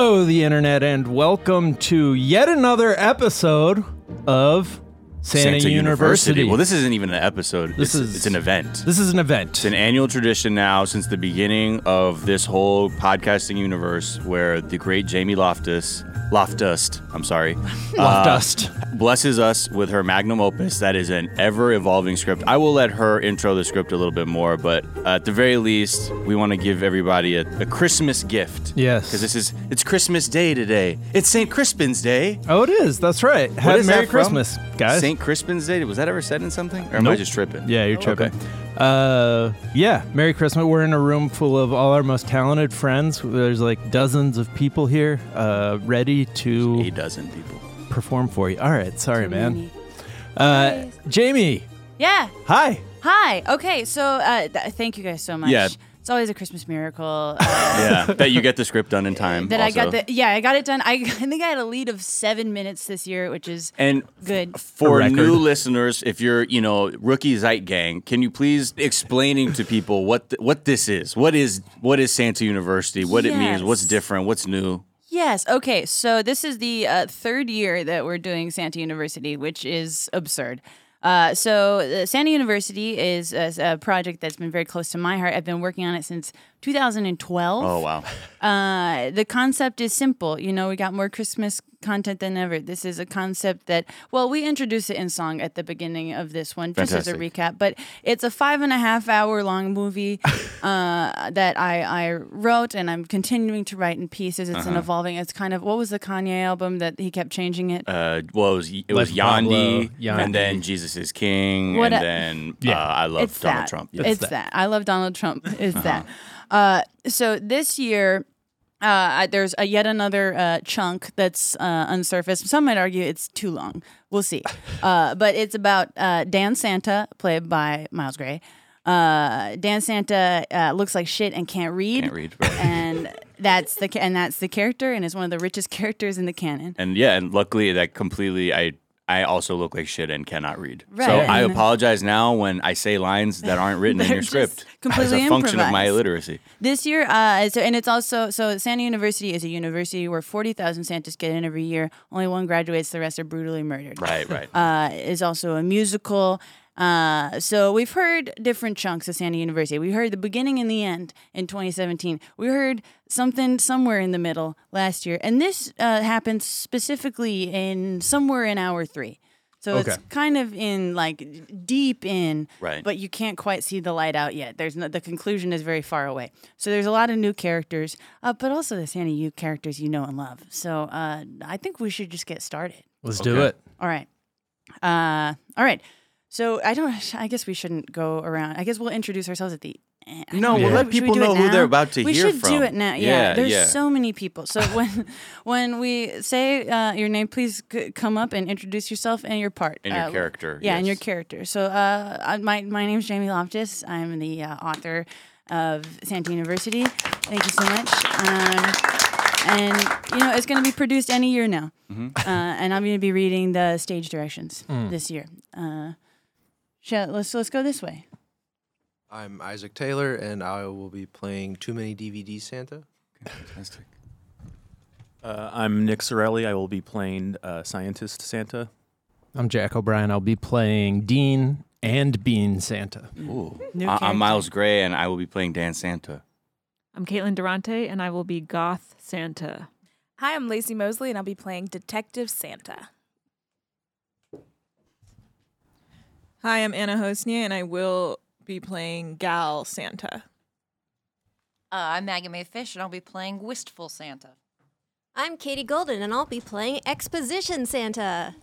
Hello, the internet, and welcome to yet another episode of Santa, University. Well, this isn't even an episode. This it's, is- it's an event. this is an event. It's an annual tradition now since the beginning of this whole podcasting universe where the great Jamie Loftus, Loftus, I'm sorry, Loftus. uh, blesses us with her magnum opus that is an ever evolving script. I will let her intro the script a little bit more, but at the very least, we want to give everybody a, a Christmas gift. Yes. Because this is, it's Christmas Day today. It's St. Crispin's Day. Oh, it is. That's right. What Have Merry? Christmas, guys. St. Crispin's Day? Was that ever said in something? Or am I just tripping? Yeah, you're tripping. Okay. Uh, yeah, Merry Christmas. We're in a room full of all our most talented friends. There's like dozens of people here, uh, ready to A dozen people. perform for you. All right, sorry, Too man. Uh, Jamie, Yeah. hi. Hi. Okay. So, uh, th- thank you guys so much. Yeah. It's always a Christmas miracle. Uh, Yeah, that you get the script done in time. That I got the yeah I got it done. I, I think I had a lead of seven minutes this year, which is And good. for new listeners, if you're, you know, rookie Zeitgang, can you please explaining to people what th- what this is? What is what is Santa University? What it means? What's different? What's new? Yes. Okay. So this is the uh, third year that we're doing Santa University, which is absurd. Uh, so uh, University is a, a project that's been very close to my heart. I've been working on it since 2012. Oh wow, Uh, the concept is simple. You know, we got more Christmas content than ever. This is a concept that, well, we introduced it in song at the beginning of this one, just as a recap. But it's a five and a half hour long movie uh, that I, I wrote and I'm continuing to write in pieces. It's an Uh-huh. evolving. It's kind of what was the Kanye album that he kept changing it? uh, well, it was, it was Life Yandhi, Yandhi. and then Jesus is King, What and a- then Yeah. uh, I love it's Donald that. Trump. It's that. I love Donald Trump. It's that. Uh, so this year, uh, there's a yet another uh, chunk that's uh, unsurfaced. Some might argue it's too long. We'll see. Uh, but it's about uh, Dan Santa, played by Miles Gray. Uh, Dan Santa uh, looks like shit and can't read. Can't read, right. and that's the and that's the character, and is one of the richest characters in the canon. And yeah, and luckily that completely I I also look like shit and cannot read. So I apologize now when I say lines that aren't written in your script as a function of my improvised. illiteracy. This year, uh, so and it's also so Santa University is a university where forty thousand Santas get in every year. Only one graduates; the rest are brutally murdered. Right, right. Uh, is also a musical. Uh, so we've heard different chunks of Santa University. We heard the beginning and the end in 2017. We heard something somewhere in the middle last year, and this uh, happens specifically in somewhere in hour three. So it's kind of in like deep in, Right. but you can't quite see the light out yet. There's no, the conclusion is very far away. So there's a lot of new characters, uh, but also the Santa U characters you know and love. So uh, I think we should just get started. Let's do it. All right. Uh, all right. So I don't. I guess we shouldn't go around. I guess we'll introduce ourselves at the. end. No, don't we'll know. let Should we people know who they're about to we hear from. We should do it now. Yeah, Yeah, there's yeah. so many people. So when when we say uh, your name, please c- come up and introduce yourself and your part And your Uh, character, Yeah, and your character. So uh, I- my name is Jamie Loftus. I'm the uh, author of Santa University. Thank you so much. Um, and you know it's going to be produced any year now, Mm-hmm. uh, and I'm going to be reading the stage directions this year. Uh, shall, let's let's go this way. I'm Isaac Taylor, and I will be playing Too Many DVDs Santa. Fantastic. Uh, I'm Nick Ciarelli. I will be playing uh, Scientist Santa. I'm Jack O'Brien. I'll be playing Dean and Bean Santa. Ooh. I- I'm. Miles Gray, and I will be playing Dan Santa. I'm Caitlin Durante, and I will be Goth Santa. Hi, I'm Laci Mosley, and I'll be playing Detective Santa. Hi, I'm Anna Hossnieh, and I will be playing Gal Santa. Uh, I'm Maggie Mae Fish, and I'll be playing Wistful Santa. I'm Katie Goldin, and I'll be playing Exposition Santa.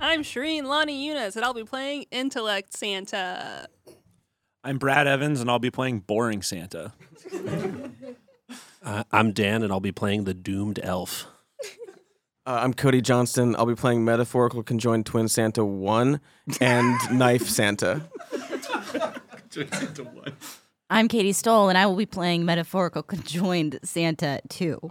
I'm Shereen Lonnie Younes, and I'll be playing Intellect Santa. I'm Brad Evans, and I'll be playing Boring Santa. Uh, I'm Dan, and I'll be playing the Doomed Elf. Uh, I'm Cody Johnston. I'll be playing Metaphorical Conjoined Twin Santa 1 and Knife Santa. I'm Katy Stoll, and I will be playing metaphorical conjoined Santa too.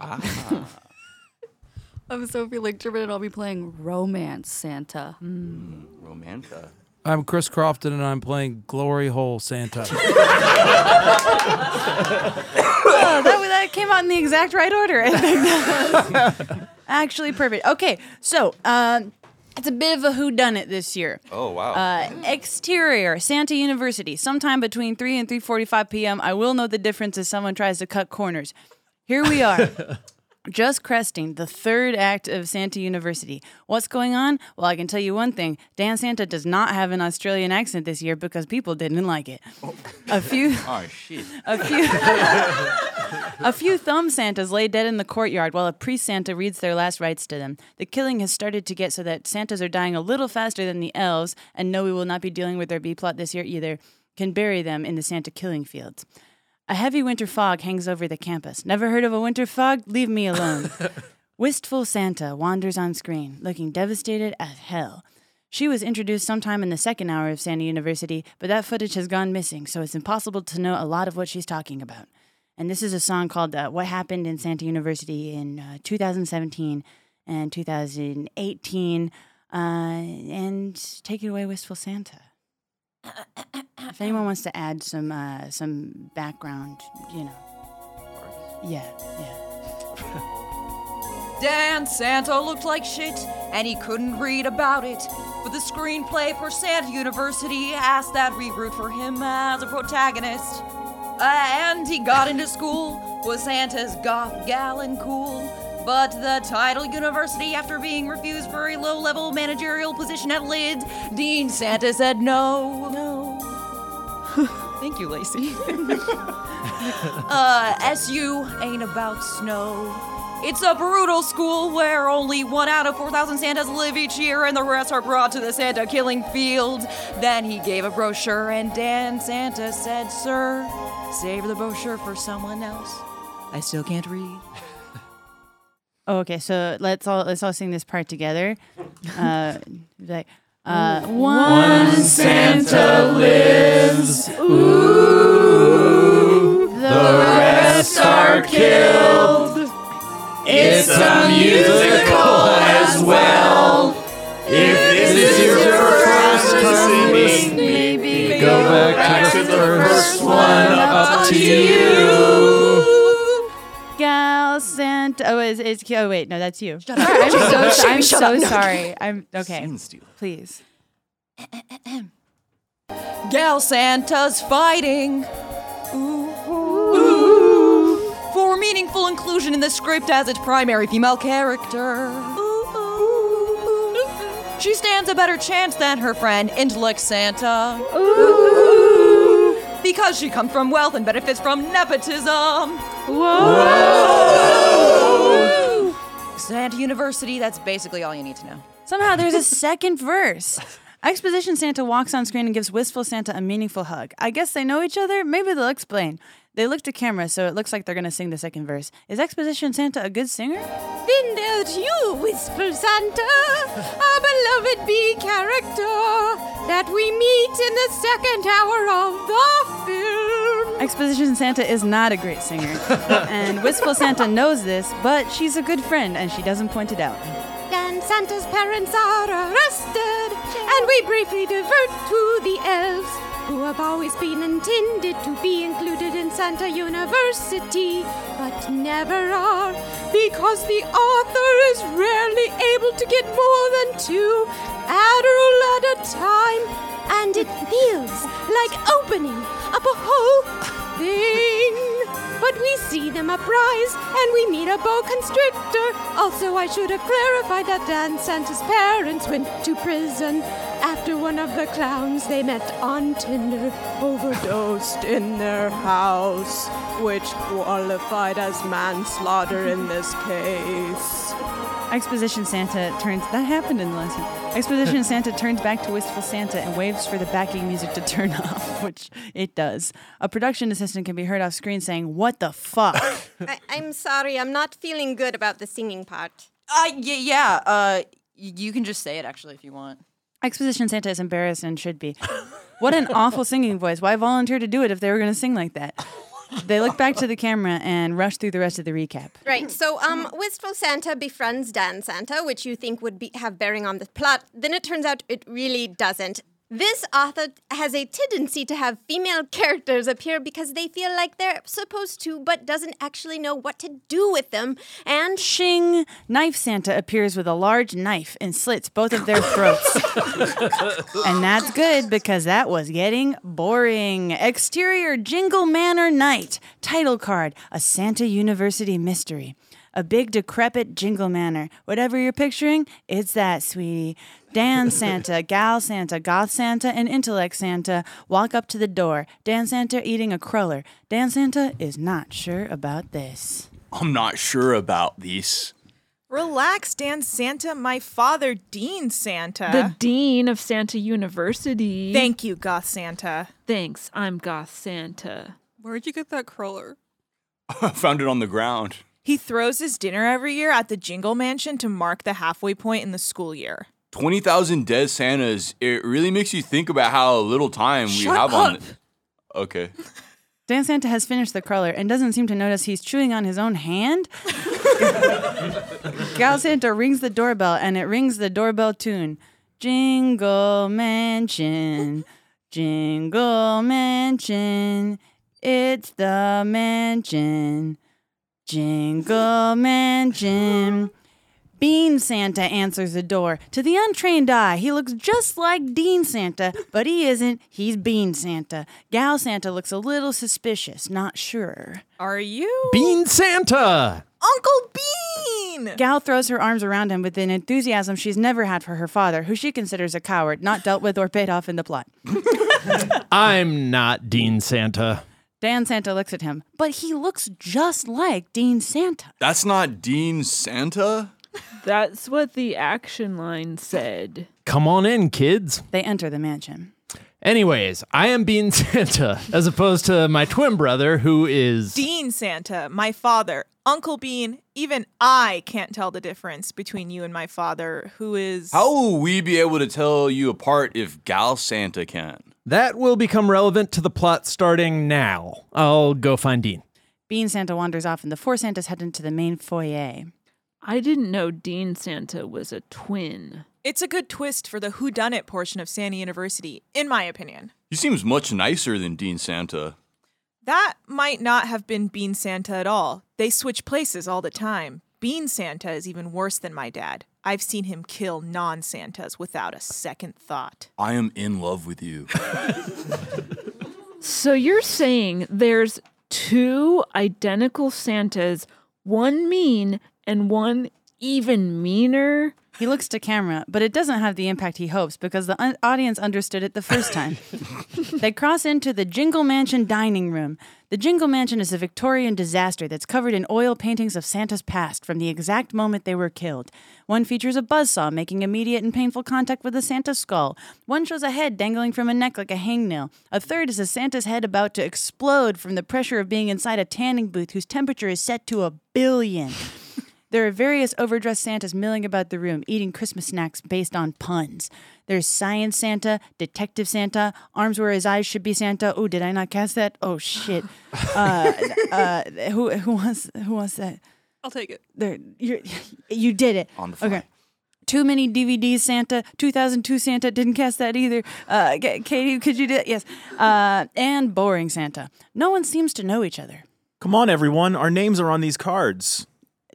I'm Sophie Lichterman, and I'll be playing Romance Santa. Romanta. I'm Chris Crofton, and I'm playing Glory Hole Santa. oh, that, that that came out in the exact right order. I think that was actually perfect. Okay, so um, it's a bit of a whodunit this year. Oh wow. Uh, exterior, Santa University. Sometime between 3 and 3:45 p.m. I will know the difference as someone tries to cut corners. Here we are. Just cresting the third act of Santa University. What's going on? Well, I can tell you one thing. Dan Santa does not have an Australian accent this year because people didn't like it. Oh. A few Oh shit. a few a few thumb Santas lay dead in the courtyard while a priest Santa reads their last rites to them. The killing has started to get so that Santas are dying a little faster than the elves, and no, we will not be dealing with their B plot this year either. Can bury them in the Santa killing fields. A heavy winter fog hangs over the campus. Never heard of a winter fog? Leave me alone. Wistful Santa wanders on screen, looking devastated as hell. She was introduced sometime in the second hour of Santa University, but that footage has gone missing, so it's impossible to know a lot of what she's talking about. And this is a song called uh, What Happened in Santa University in uh, 2017 and 2018. Uh, and take it away, Wistful Santa. If anyone wants to add some uh, some background, you know. Yeah, yeah. Dan Santa looked like shit, and he couldn't read about it. But the screenplay for Santa University asked that we root for him as a protagonist. And he got into school, was Santa's goth gal and cool. But the title university, after being refused for a low level managerial position at Lids, Dean Santa said no. No. Thank you, Laci. uh, SU ain't about snow. It's a brutal school where only one out of 4,000 Santas live each year and the rest are brought to the Santa killing field. Then he gave a brochure and Dan Santa said, Sir, save the brochure for someone else. I still can't read. Oh, okay, so let's all let's all sing this part together. Uh, like, uh, one Santa lives. Ooh, the rest are killed. It's a musical as well. If this is your first time listening, go back to the first one up to you. Gal Santa. Oh, it's, it's oh wait, no, that's you. Shut up. I'm so Shut I'm up. so sorry. I'm okay. Scene stealer. Please. Gal Santa's fighting. Ooh, ooh, for meaningful inclusion in the script as its primary female character. She stands a better chance than her friend, Intellect Santa. Because she comes from wealth and benefits from nepotism. Whoa! Santa University, that's basically all you need to know. Somehow there's a second verse. Exposition Santa walks on screen and gives Wistful Santa a meaningful hug. I guess they know each other. Maybe they'll explain. They look to camera, so it looks like they're gonna sing the second verse. Is Exposition Santa a good singer? Then there's you, Wistful Santa, our beloved bee character that we meet in the second hour of the film. Exposition Santa is not a great singer, and Wistful Santa knows this, but she's a good friend and she doesn't point it out. Dan Santa's parents are arrested, and we briefly divert to the elves, who have always been intended to be included in Santa University, but never are, because the author is rarely able to get more than two Adderall at a time, and it feels like opening up a whole thing. But we see them uprise, and we meet a boa constrictor. Also, I should have clarified that Dan Santa's parents went to prison after one of the clowns they met on Tinder overdosed in their house, which qualified as manslaughter in this case. Exposition Santa turns. That happened in the last one. Exposition Santa turns back to Wistful Santa and waves for the backing music to turn off, which it does. A production assistant can be heard off screen saying, "What the fuck." I- I'm sorry, I'm not feeling good about the singing part. Uh, y- yeah, uh, y- you can just say it actually if you want. Exposition Santa is embarrassed and should be. What an awful singing voice. Why volunteer to do it if they were going to sing like that? They look back to the camera and rush through the rest of the recap. Right, so um, Wistful Santa befriends Dan Santa, which you think would be have bearing on the plot. Then it turns out it really doesn't. This author has a tendency to have female characters appear because they feel like they're supposed to, but doesn't actually know what to do with them. And Shing! Knife Santa appears with a large knife and slits both of their throats. and that's good because that was getting boring. Exterior Jingle Manor Night. Title card A Santa University Mystery. A big decrepit Jingle Manor. Whatever you're picturing, it's that, sweetie. Dan Santa, Gal Santa, Goth Santa, and Intellect Santa walk up to the door. Dan Santa eating a cruller. Dan Santa is not sure about this. I'm not sure about these. Relax, Dan Santa. My father, Dean Santa. The dean of Santa University. Thank you, Goth Santa. Thanks, I'm Goth Santa. Where'd you get that cruller? I found it on the ground. He throws his dinner every year at the Jingle Mansion to mark the halfway point in the school year. 20,000 dead Santas. It really makes you think about how little time we Shut have on up. Okay. Dan Santa has finished the cruller and doesn't seem to notice he's chewing on his own hand. Gal Santa rings the doorbell and it rings the doorbell tune. Jingle Mansion, Jingle Mansion, it's the mansion. Jingle Man Jim. Bean Santa answers the door. To the untrained eye, he looks just like Dean Santa, but he isn't. He's Bean Santa. Gal Santa looks a little suspicious, not sure. Are you? Bean Santa! Uncle Bean! Gal throws her arms around him with an enthusiasm she's never had for her father, who she considers a coward, not dealt with or paid off in the plot. I'm not Dean Santa. Dan Santa looks at him, but he looks just like Dean Santa. That's not Dean Santa? That's what the action line said. Come on in, kids. They enter the mansion. Anyways, I am Bean Santa, as opposed to my twin brother, who is. Dean Santa, my father, Uncle Bean. Even I can't tell the difference between you and my father, who is. How will we be able to tell you apart if Gal Santa can? That will become relevant to the plot starting now. I'll go find Dean. Bean Santa wanders off, and the four Santas head into the main foyer. I didn't know Dean Santa was a twin. It's a good twist for the whodunit portion of Santa University, in my opinion. He seems much nicer than Dean Santa. That might not have been Bean Santa at all. They switch places all the time. Bean Santa is even worse than my dad. I've seen him kill non Santas without a second thought. I am in love with you. So you're saying there's two identical Santas, one mean and one even meaner? He looks to camera, but it doesn't have the impact he hopes because the un- audience understood it the first time. they cross into the Jingle Mansion dining room. The Jingle Mansion is a Victorian disaster that's covered in oil paintings of Santa's past from the exact moment they were killed. One features a buzzsaw making immediate and painful contact with a Santa skull. One shows a head dangling from a neck like a hangnail. A third is a Santa's head about to explode from the pressure of being inside a tanning booth whose temperature is set to a billion. There are various overdressed Santas milling about the room, eating Christmas snacks based on puns. There's Science Santa, Detective Santa, Arms Where His Eyes Should Be Santa. Oh, did I not cast that? Oh shit. Uh, uh, who who wants who wants that? I'll take it. There, you you did it. On the fly. Okay. Too many DVDs, Santa. 2002 Santa didn't cast that either. Uh, Katie, could you do it? Yes. Uh, and boring Santa. No one seems to know each other. Come on, everyone. Our names are on these cards.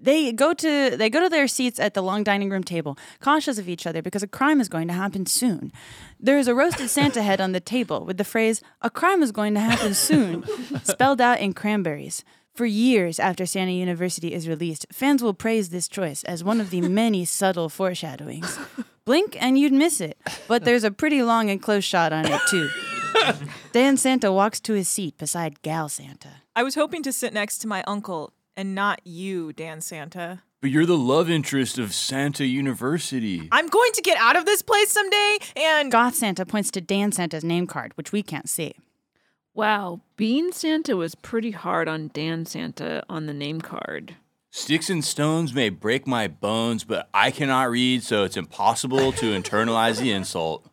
They go to they go to their seats at the long dining room table, cautious of each other because a crime is going to happen soon. There is a roasted Santa head on the table with the phrase "A crime is going to happen soon" spelled out in cranberries. For years after Santa University is released, fans will praise this choice as one of the many subtle foreshadowings. Blink and you'd miss it, but there's a pretty long and close shot on it too. Dan Santa walks to his seat beside Gal Santa. I was hoping to sit next to my uncle and not you, Dan Santa. But you're the love interest of Santa University. I'm going to get out of this place someday and. Goth Santa points to Dan Santa's name card, which we can't see. Wow, Bean Santa was pretty hard on Dan Santa on the name card. Sticks and stones may break my bones, but I cannot read, so it's impossible to internalize the insult.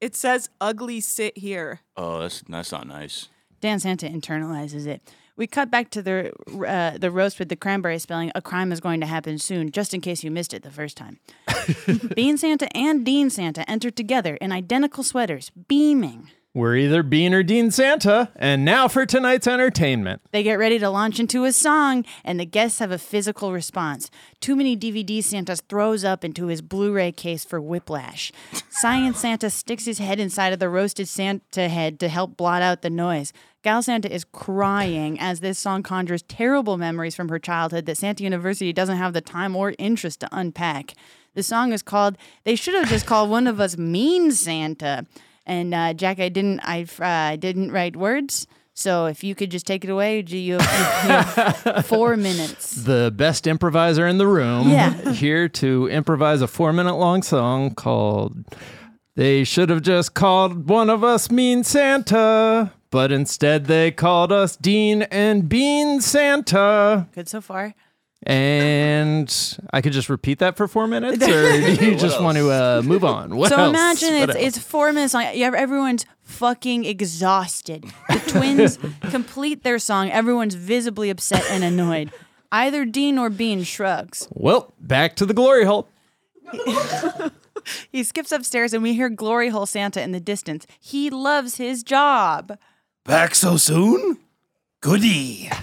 It says ugly sit here. Oh, that's that's not nice. Dan Santa internalizes it. We cut back to the uh, the roast with the cranberry spelling. A crime is going to happen soon, just in case you missed it the first time. Bean Santa and Dean Santa enter together in identical sweaters, beaming. We're either Bean or Dean Santa, and now for tonight's entertainment. They get ready to launch into a song, and the guests have a physical response. Too many DVD Santas throws up into his Blu ray case for whiplash. Science Santa sticks his head inside of the roasted Santa head to help blot out the noise. Gal Santa is crying as this song conjures terrible memories from her childhood that Santa University doesn't have the time or interest to unpack. The song is called, they should have just called one of us Mean Santa. And uh, Jack, I didn't, I uh, didn't write words. So if you could just take it away, you you have four minutes. The best improviser in the room. Yeah. Here to improvise a four minute long song called They Should Have Just Called One of Us Mean Santa, but instead they called us Dean and Bean Santa. Good so far. And I could just repeat that for four minutes, or do you just want to uh, move on? What so else? imagine What it's, else? it's four minutes long. Yeah, Everyone's fucking exhausted. The twins complete their song. Everyone's visibly upset and annoyed. Either Dean or Bean shrugs. well, back to the glory hole. He skips upstairs and we hear Glory Hole Santa in the distance. He loves his job. Back so soon? Goody.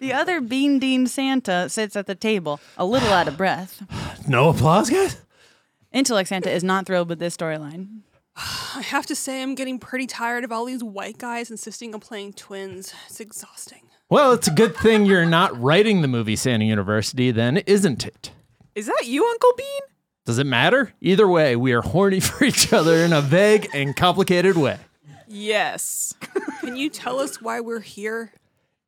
The other Bean Dean Santa sits at the table, a little out of breath. No applause, guys? Intellect Santa is not thrilled with this storyline. I have to say, I'm getting pretty tired of all these white guys insisting on playing twins. It's exhausting. Well, it's a good thing you're not writing the movie Santa University, then, isn't it? Is that you, Uncle Bean? Does it matter? Either way, we are horny for each other in a vague and complicated way. Yes. Can you tell us why we're here?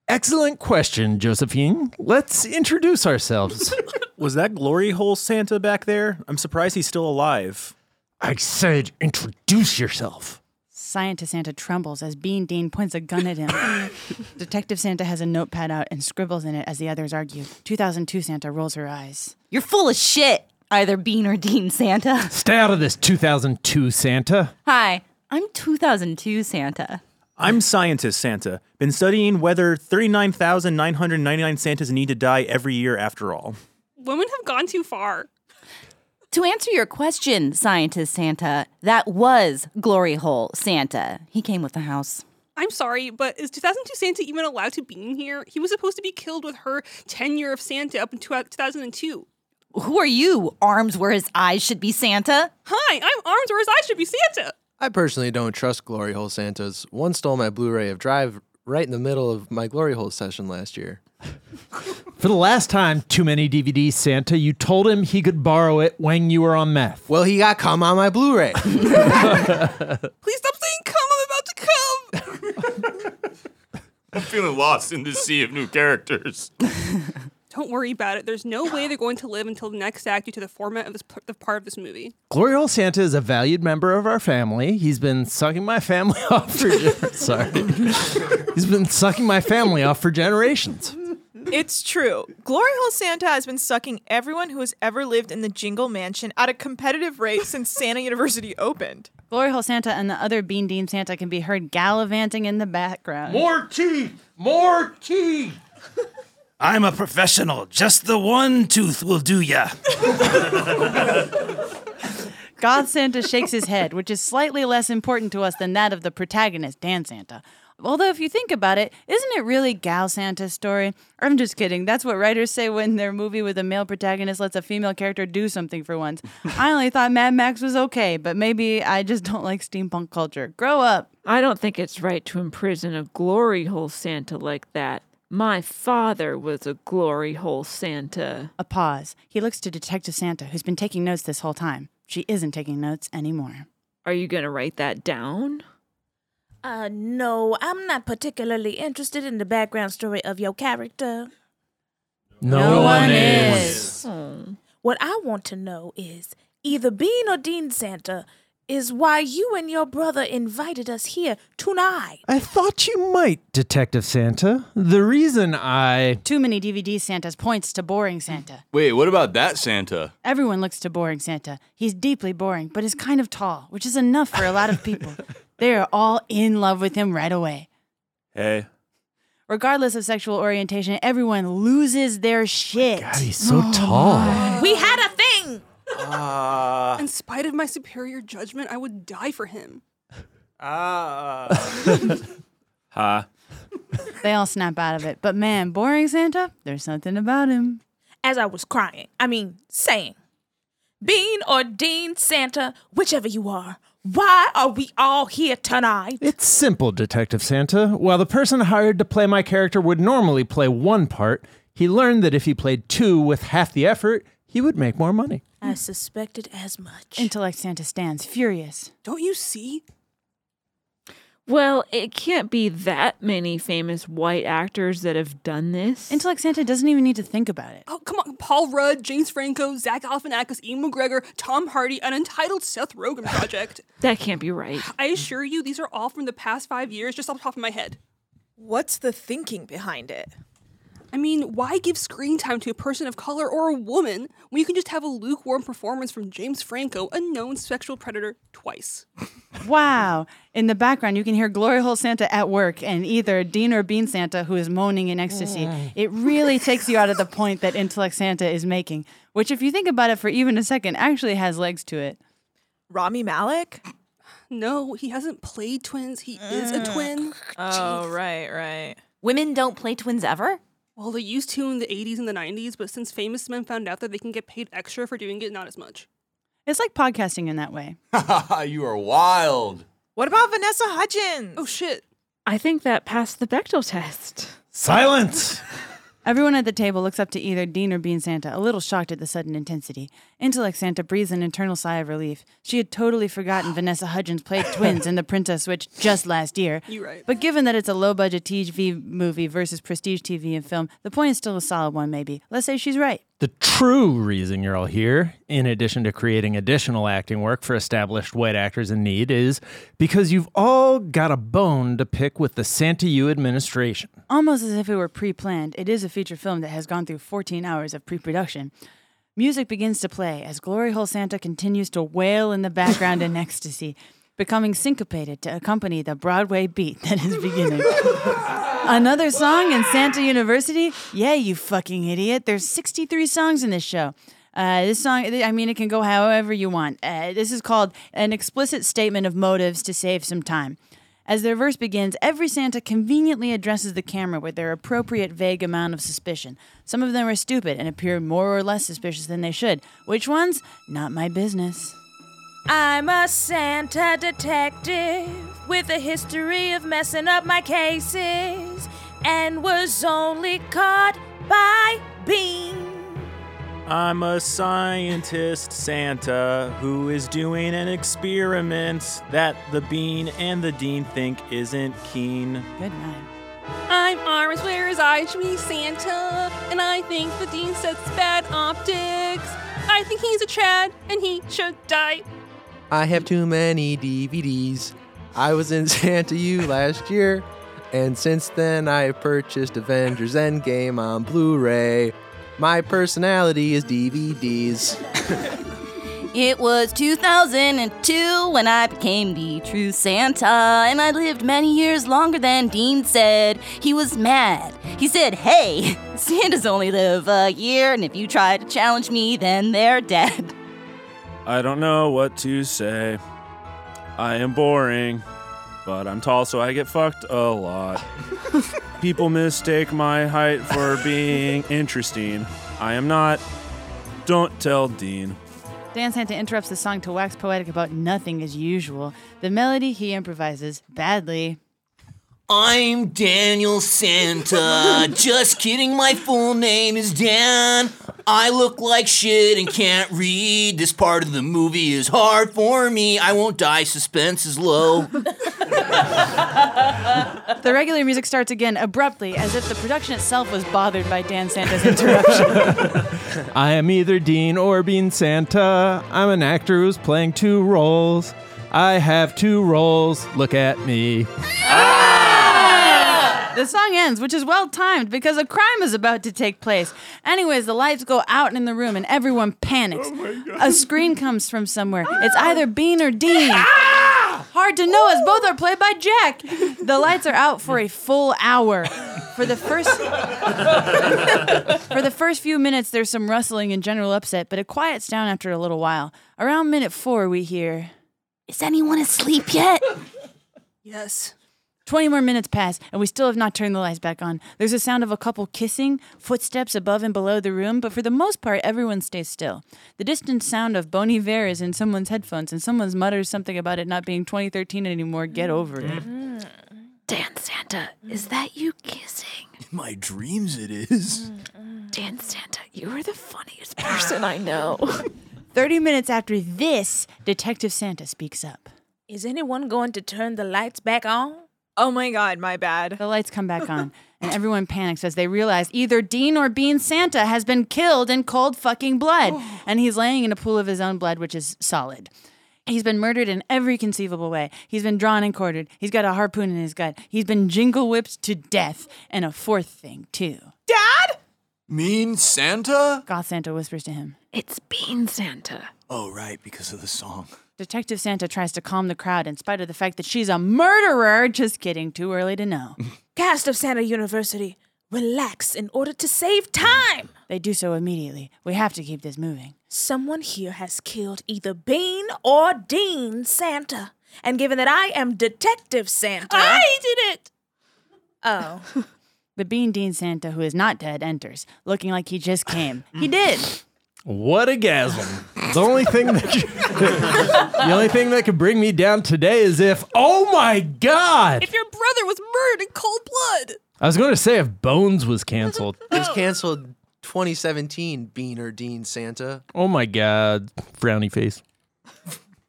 Excellent question, Josephine. Let's introduce ourselves. Was that glory hole Santa back there? I'm surprised he's still alive. I said introduce yourself. Scientist Santa trembles as Bean Dean points a gun at him. Detective Santa has a notepad out and scribbles in it as the others argue. 2002 Santa rolls her eyes. You're full of shit, either Bean or Dean Santa. Stay out of this 2002 Santa. Hi, I'm 2002 Santa. I'm scientist Santa. Been studying whether 39,999 Santas need to die every year after all. Women have gone too far. To answer your question, Scientist Santa, that was Glory Hole Santa. He came with the house. I'm sorry, but is 2002 Santa even allowed to be in here? He was supposed to be killed with her tenure of Santa up in 2002. Who are you? Arms where his eyes should be Santa? Hi, I'm Arms, where his eyes should be Santa. I personally don't trust Glory Hole Santas. One stole my Blu-ray of Drive right in the middle of my Glory Hole session last year. For the last time, too many DVDs, Santa, you told him he could borrow it when you were on meth. Well, he got cum on my Blu-ray. Please stop saying come, I'm about to come. I'm feeling lost in this sea of new characters. Don't worry about it. There's no way they're going to live until the next act due to the format of this p- the part of this movie. Glory Hole Santa is a valued member of our family. He's been sucking my family off for gen- sorry. He's been sucking my family off for generations. It's true. Glory Hole Santa has been sucking everyone who has ever lived in the Jingle Mansion at a competitive rate since Santa University opened. Glory Hole Santa and the other Bean Dean Santa can be heard gallivanting in the background. More teeth! More teeth! I'm a professional. Just the one tooth will do ya. God Santa shakes his head, which is slightly less important to us than that of the protagonist, Dan Santa. Although, if you think about it, isn't it really Gal Santa's story? I'm just kidding. That's what writers say when their movie with a male protagonist lets a female character do something for once. I only thought Mad Max was okay, but maybe I just don't like steampunk culture. Grow up. I don't think it's right to imprison a glory hole Santa like that. My father was a glory hole Santa. A pause. He looks to Detective Santa, who's been taking notes this whole time. She isn't taking notes anymore. Are you going to write that down? Uh, no, I'm not particularly interested in the background story of your character. No, No one one is. What I want to know is either Bean or Dean Santa is why you and your brother invited us here tonight. I thought you might, Detective Santa. The reason I. Too many DVD Santas points to boring Santa. Wait, what about that Santa? Everyone looks to boring Santa. He's deeply boring, but is kind of tall, which is enough for a lot of people. they are all in love with him right away. Hey. Regardless of sexual orientation, everyone loses their shit. God, he's so tall. We had a thing. Uh, In spite of my superior judgment, I would die for him. uh, huh? They all snap out of it. But man, boring Santa, there's something about him. As I was crying, I mean, saying, Bean or Dean Santa, whichever you are, why are we all here tonight? It's simple, Detective Santa. While the person hired to play my character would normally play one part, he learned that if he played two with half the effort, he would make more money. I suspected as much. Intellect Santa stands furious. Don't you see? Well, it can't be that many famous white actors that have done this. Intellect Santa doesn't even need to think about it. Oh, come on. Paul Rudd, James Franco, Zach Galifianakis, Ewan McGregor, Tom Hardy, an entitled Seth Rogen project. that can't be right. I assure you, these are all from the past five years, just off the top of my head. What's the thinking behind it? I mean, why give screen time to a person of color or a woman when you can just have a lukewarm performance from James Franco, a known sexual predator, twice? Wow. In the background, you can hear Glory Hole Santa at work and either Dean or Bean Santa who is moaning in ecstasy. Mm. It really takes you out of the point that Intellect Santa is making, which, if you think about it for even a second, actually has legs to it. Rami Malek? No, he hasn't played twins. He is a mm. twin. Oh, right, right. Women don't play twins ever? Well, they used to in the 80s and the 90s, but since famous men found out that they can get paid extra for doing it, not as much. It's like podcasting in that way. you are wild. What about Vanessa Hudgens? Oh, shit. I think that passed the Bechdel test. Silence! Everyone at the table looks up to either Dean or Bean Santa, a little shocked at the sudden intensity. Intellect Santa breathes an internal sigh of relief. She had totally forgotten Vanessa Hudgens played twins in The Princess Switch just last year. You right. But given that it's a low budget TV movie versus prestige TV and film, the point is still a solid one, maybe. Let's say she's right. The true reason you're all here, in addition to creating additional acting work for established white actors in need, is because you've all got a bone to pick with the Santa U administration. Almost as if it were pre planned, it is a feature film that has gone through 14 hours of pre production. Music begins to play as Glory Hole Santa continues to wail in the background in ecstasy, becoming syncopated to accompany the Broadway beat that is beginning. Another song in Santa University? Yeah, you fucking idiot. There's 63 songs in this show. Uh, this song, I mean, it can go however you want. Uh, this is called an explicit statement of motives to save some time. As their verse begins, every Santa conveniently addresses the camera with their appropriate vague amount of suspicion. Some of them are stupid and appear more or less suspicious than they should. Which ones? Not my business. I'm a Santa detective with a history of messing up my cases and was only caught by Bean. I'm a scientist Santa who is doing an experiment that the Bean and the Dean think isn't keen. Good night. I'm Orange, where is I should be Santa, and I think the dean sets bad optics. I think he's a Chad, and he should die. I have too many DVDs. I was in Santa U last year, and since then I purchased Avengers Endgame on Blu ray. My personality is DVDs. It was 2002 when I became the true Santa, and I lived many years longer than Dean said. He was mad. He said, Hey, Santas only live a year, and if you try to challenge me, then they're dead. I don't know what to say. I am boring, but I'm tall, so I get fucked a lot. People mistake my height for being interesting. I am not. Don't tell Dean. Dan Santa interrupts the song to wax poetic about nothing as usual. The melody he improvises badly. I'm Daniel Santa. Just kidding, my full name is Dan. I look like shit and can't read. This part of the movie is hard for me. I won't die, suspense is low. The regular music starts again abruptly, as if the production itself was bothered by Dan Santa's interruption. I am either Dean or Bean Santa. I'm an actor who's playing two roles. I have two roles. Look at me. Ah! The song ends, which is well timed because a crime is about to take place. Anyways, the lights go out in the room and everyone panics. a scream comes from somewhere. It's either Bean or Dean. Hard to know as both are played by Jack. The lights are out for a full hour. For the first For the first few minutes there's some rustling and general upset, but it quiets down after a little while. Around minute 4 we hear Is anyone asleep yet? Yes. 20 more minutes pass, and we still have not turned the lights back on. There's a sound of a couple kissing, footsteps above and below the room, but for the most part, everyone stays still. The distant sound of Bon Iver is in someone's headphones, and someone mutters something about it not being 2013 anymore. Get mm. over it. Mm-hmm. Dan Santa, is that you kissing? In my dreams, it is. Mm-hmm. Dan Santa, you are the funniest person I know. 30 minutes after this, Detective Santa speaks up. Is anyone going to turn the lights back on? Oh my god, my bad. The lights come back on, and everyone panics as they realize either Dean or Bean Santa has been killed in cold fucking blood, and he's laying in a pool of his own blood, which is solid. He's been murdered in every conceivable way. He's been drawn and quartered. He's got a harpoon in his gut. He's been jingle whipped to death. And a fourth thing, too. Dad? Mean Santa? Goth Santa whispers to him. It's Bean Santa. Oh, right, because of the song. Detective Santa tries to calm the crowd in spite of the fact that she's a murderer. Just kidding. Too early to know. Cast of Santa University, relax in order to save time. They do so immediately. We have to keep this moving. Someone here has killed either Bean or Dean Santa. And given that I am Detective Santa. I did it! Oh. The Bean Dean Santa, who is not dead, enters, looking like he just came. he did. What a gasm. The only thing that the only thing that could bring me down today is if oh my god. If your brother was murdered in cold blood. I was going to say if Bones was canceled. It was canceled 2017, Bean or Dean Santa. Oh my god, frowny face.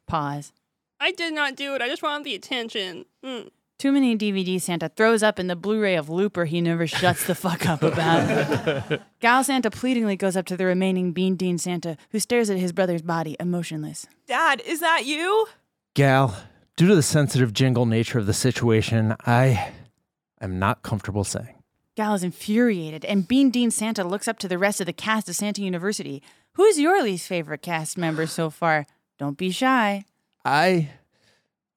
Pause. I did not do it. I just wanted the attention. Mm. Too many DVD Santa throws up in the Blu-ray of Looper he never shuts the fuck up about. Gal Santa pleadingly goes up to the remaining Bean Dean Santa, who stares at his brother's body, emotionless. Dad, is that you? Gal, due to the sensitive jingle nature of the situation, I am not comfortable saying. Gal is infuriated, and Bean Dean Santa looks up to the rest of the cast of Santa University. Who's your least favorite cast member so far? Don't be shy. I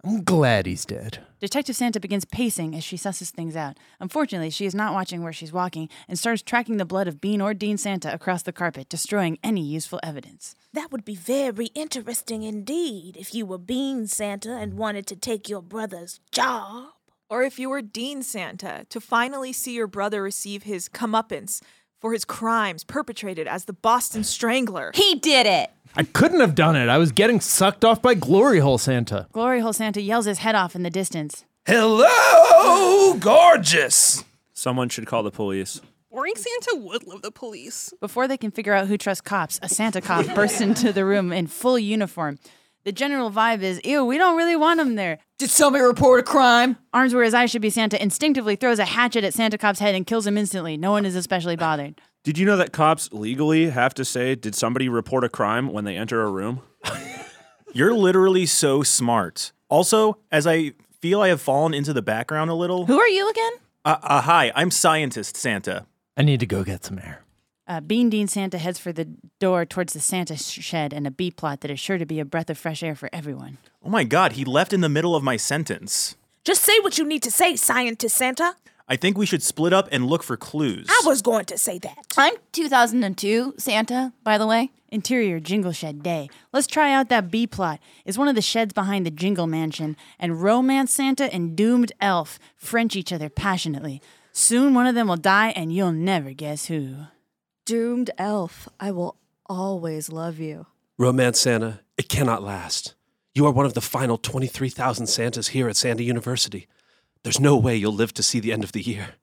I'm glad he's dead. Detective Santa begins pacing as she susses things out. Unfortunately, she is not watching where she's walking and starts tracking the blood of Bean or Dean Santa across the carpet, destroying any useful evidence. That would be very interesting indeed if you were Bean Santa and wanted to take your brother's job. Or if you were Dean Santa, to finally see your brother receive his comeuppance for his crimes perpetrated as the Boston Strangler. He did it! I couldn't have done it. I was getting sucked off by Glory Hole Santa. Glory Hole Santa yells his head off in the distance. Hello, gorgeous. Someone should call the police. Boring Santa would love the police. Before they can figure out who trusts cops, a Santa cop bursts into the room in full uniform. The general vibe is, ew, we don't really want him there. Did somebody report a crime? Arms where his eyes should be, Santa instinctively throws a hatchet at Santa Cop's head and kills him instantly. No one is especially bothered. Did you know that cops legally have to say, Did somebody report a crime when they enter a room? You're literally so smart. Also, as I feel I have fallen into the background a little. Who are you again? Uh, uh, hi, I'm Scientist Santa. I need to go get some air. Uh, Bean Dean Santa heads for the door towards the Santa shed and a B plot that is sure to be a breath of fresh air for everyone. Oh my god, he left in the middle of my sentence. Just say what you need to say, Scientist Santa. I think we should split up and look for clues. I was going to say that. I'm 2002 Santa, by the way. Interior Jingle Shed Day. Let's try out that B plot. It's one of the sheds behind the Jingle Mansion, and Romance Santa and Doomed Elf French each other passionately. Soon one of them will die, and you'll never guess who. Doomed elf, I will always love you. Romance Santa, it cannot last. You are one of the final 23,000 Santas here at Santa University. There's no way you'll live to see the end of the year.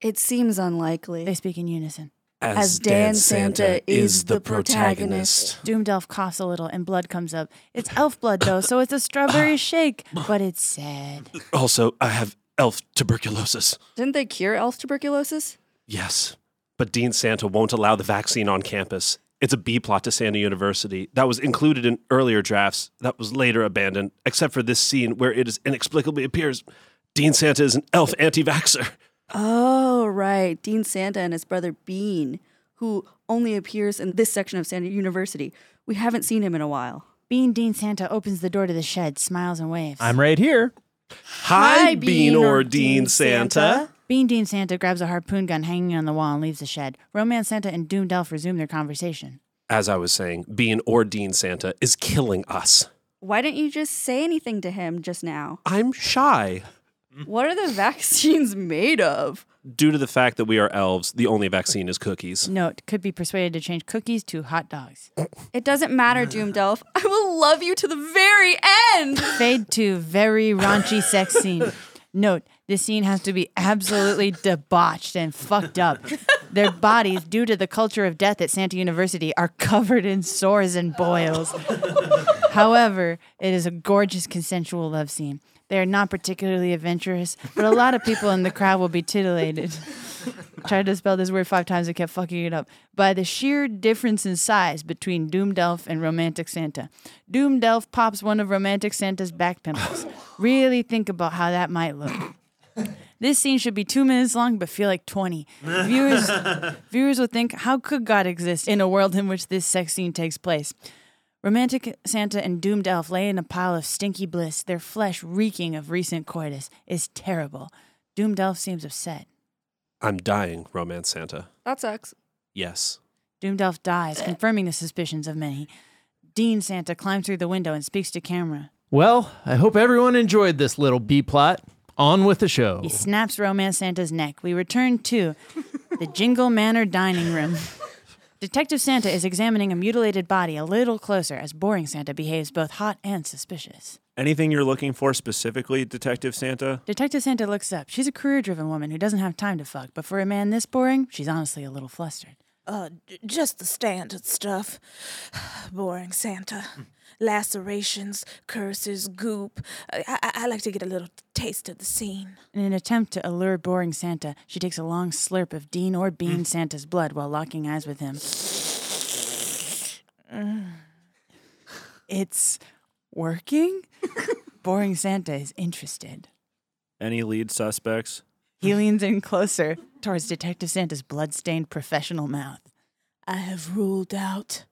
It seems unlikely. They speak in unison. As, Dan, Santa, is the protagonist. Doomed Elf coughs a little, and blood comes up. It's elf blood, though, so it's a strawberry shake, but it's sad. Also, I have elf tuberculosis. Didn't they cure elf tuberculosis? Yes, but Dean Santa won't allow the vaccine on campus. It's a B plot to Santa University that was included in earlier drafts that was later abandoned, except for this scene where it is inexplicably appears Dean Santa is an elf anti vaxxer. Oh, right. Dean Santa and his brother Bean, who only appears in this section of Santa University. We haven't seen him in a while. Bean Dean Santa opens the door to the shed, smiles and waves. I'm right here. Hi, Bean or Dean Santa. Bean Dean Santa grabs a harpoon gun hanging on the wall and leaves the shed. Romance Santa and Doomed Elf resume their conversation. As I was saying, Bean or Dean Santa is killing us. Why didn't you just say anything to him just now? I'm shy. What are the vaccines made of? Due to the fact that we are elves, the only vaccine is cookies. Note, could be persuaded to change cookies to hot dogs. It doesn't matter, Doomed Elf. I will love you to the very end. Fade to very raunchy sex scene. Note, this scene has to be absolutely debauched and fucked up. Their bodies, due to the culture of death at Santa University, are covered in sores and boils. However, it is a gorgeous consensual love scene. They are not particularly adventurous, but a lot of people in the crowd will be titillated. Tried to spell this word five times and kept fucking it up. By the sheer difference in size between Doomed Elf and Romantic Santa. Doomed Elf pops one of Romantic Santa's back pimples. Really think about how that might look. This scene should be two minutes long, but feel like 20. Viewers, viewers will think, how could God exist in a world in which this sex scene takes place? Romantic Santa and Doomed Elf lay in a pile of stinky bliss, their flesh reeking of recent coitus. is terrible. Doomed Elf seems upset. I'm dying, Romance Santa. That sucks. Yes. Doomed Elf dies, confirming the suspicions of many. Dean Santa climbs through the window and speaks to camera. Well, I hope everyone enjoyed this little B plot. On with the show. He snaps Romance Santa's neck. We return to the Jingle Manor dining room. Detective Santa is examining a mutilated body a little closer as Boring Santa behaves both hot and suspicious. Anything you're looking for specifically, Detective Santa? Detective Santa looks up. She's a career driven woman who doesn't have time to fuck, but for a man this boring, she's honestly a little flustered. Uh, j- just the standard stuff. Boring Santa. Lacerations, curses, goop. I-, I-, I like to get a little taste of the scene. In an attempt to allure Boring Santa, she takes a long slurp of Dean or Bean mm. Santa's blood while locking eyes with him. It's working? Boring Santa is interested. Any lead suspects? He leans in closer towards Detective Santa's blood-stained professional mouth. I have ruled out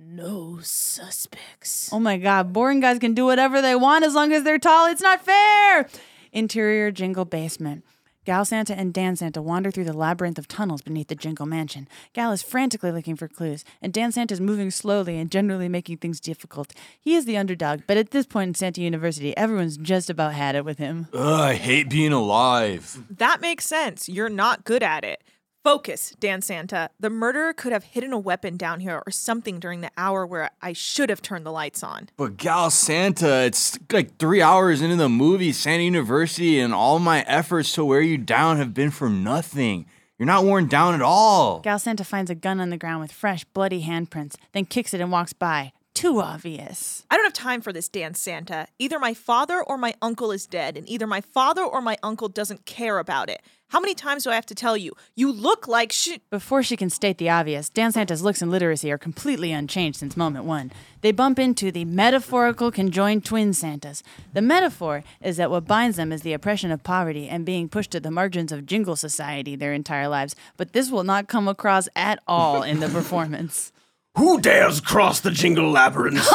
no suspects. Oh my god, boring guys can do whatever they want as long as they're tall. It's not fair. Interior Jingle basement. Gal Santa and Dan Santa wander through the labyrinth of tunnels beneath the Jingle mansion. Gal is frantically looking for clues, and Dan Santa is moving slowly and generally making things difficult. He is the underdog, but at this point in Santa University, everyone's just about had it with him. Ugh, I hate being alive. That makes sense. You're not good at it. Focus, Dan Santa. The murderer could have hidden a weapon down here or something during the hour where I should have turned the lights on. But Gal Santa, it's like three hours into the movie, Santa University, and all my efforts to wear you down have been for nothing. You're not worn down at all. Gal Santa finds a gun on the ground with fresh, bloody handprints, then kicks it and walks by. Too obvious. I don't have time for this, Dan Santa. Either my father or my uncle is dead, and either my father or my uncle doesn't care about it. How many times do I have to tell you? You look like sh. Before she can state the obvious, Dan Santa's looks and literacy are completely unchanged since moment one. They bump into the metaphorical conjoined twin Santas. The metaphor is that what binds them is the oppression of poverty and being pushed to the margins of jingle society their entire lives, but this will not come across at all in the performance. Who dares cross the jingle labyrinth?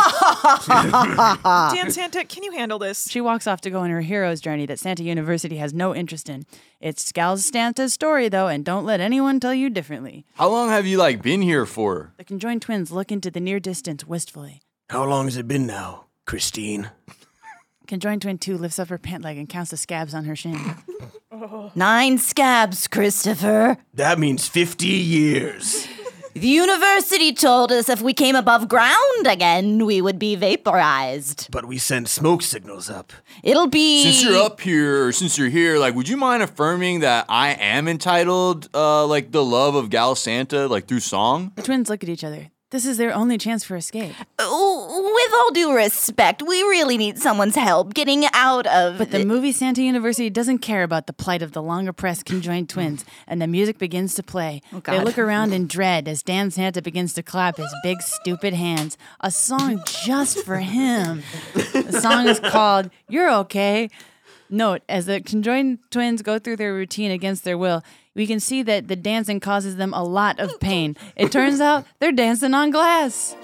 Dan Santa, can you handle this? She walks off to go on her hero's journey that Santa University has no interest in. It's Gal Santa's story, though, and don't let anyone tell you differently. How long have you like been here for? The conjoined twins look into the near distance wistfully. How long has it been now, Christine? Conjoined twin two lifts up her pant leg and counts the scabs on her shin. Nine scabs, Christopher. That means 50 years. The university told us if we came above ground again, we would be vaporized. But we sent smoke signals up. It'll be. Since you're up here, or since you're here, like, would you mind affirming that I am entitled, uh, like the love of Gal Santa, like through song? The twins look at each other. This is their only chance for escape. Oh, With all due respect, we really need someone's help getting out of. But the movie Santa University doesn't care about the plight of the long oppressed conjoined twins, and the music begins to play. Oh, they look around in dread as Dan Santa begins to clap his big, stupid hands. A song just for him. The song is called You're Okay. Note, as the conjoined twins go through their routine against their will, we can see that the dancing causes them a lot of pain. It turns out they're dancing on glass.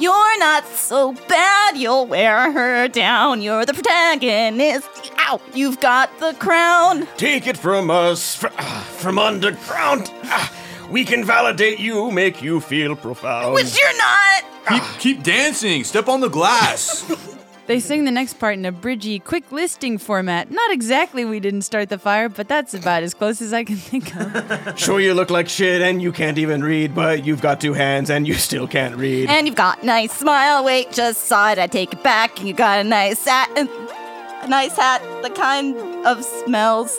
You're not so bad, you'll wear her down. You're the protagonist. Ow, you've got the crown. Take it from us, fr- ah, from underground. Ah, we can validate you, make you feel profound. Which you're not. Keep, keep dancing. Step on the glass. They sing the next part in a bridgy, quick listing format. Not exactly we didn't start the fire, but that's about as close as I can think of. Sure, you look like shit and you can't even read, but you've got two hands and you still can't read. And you've got a nice smile. Wait, just saw it. I take it back. You got a nice hat. A nice hat. The kind of smells.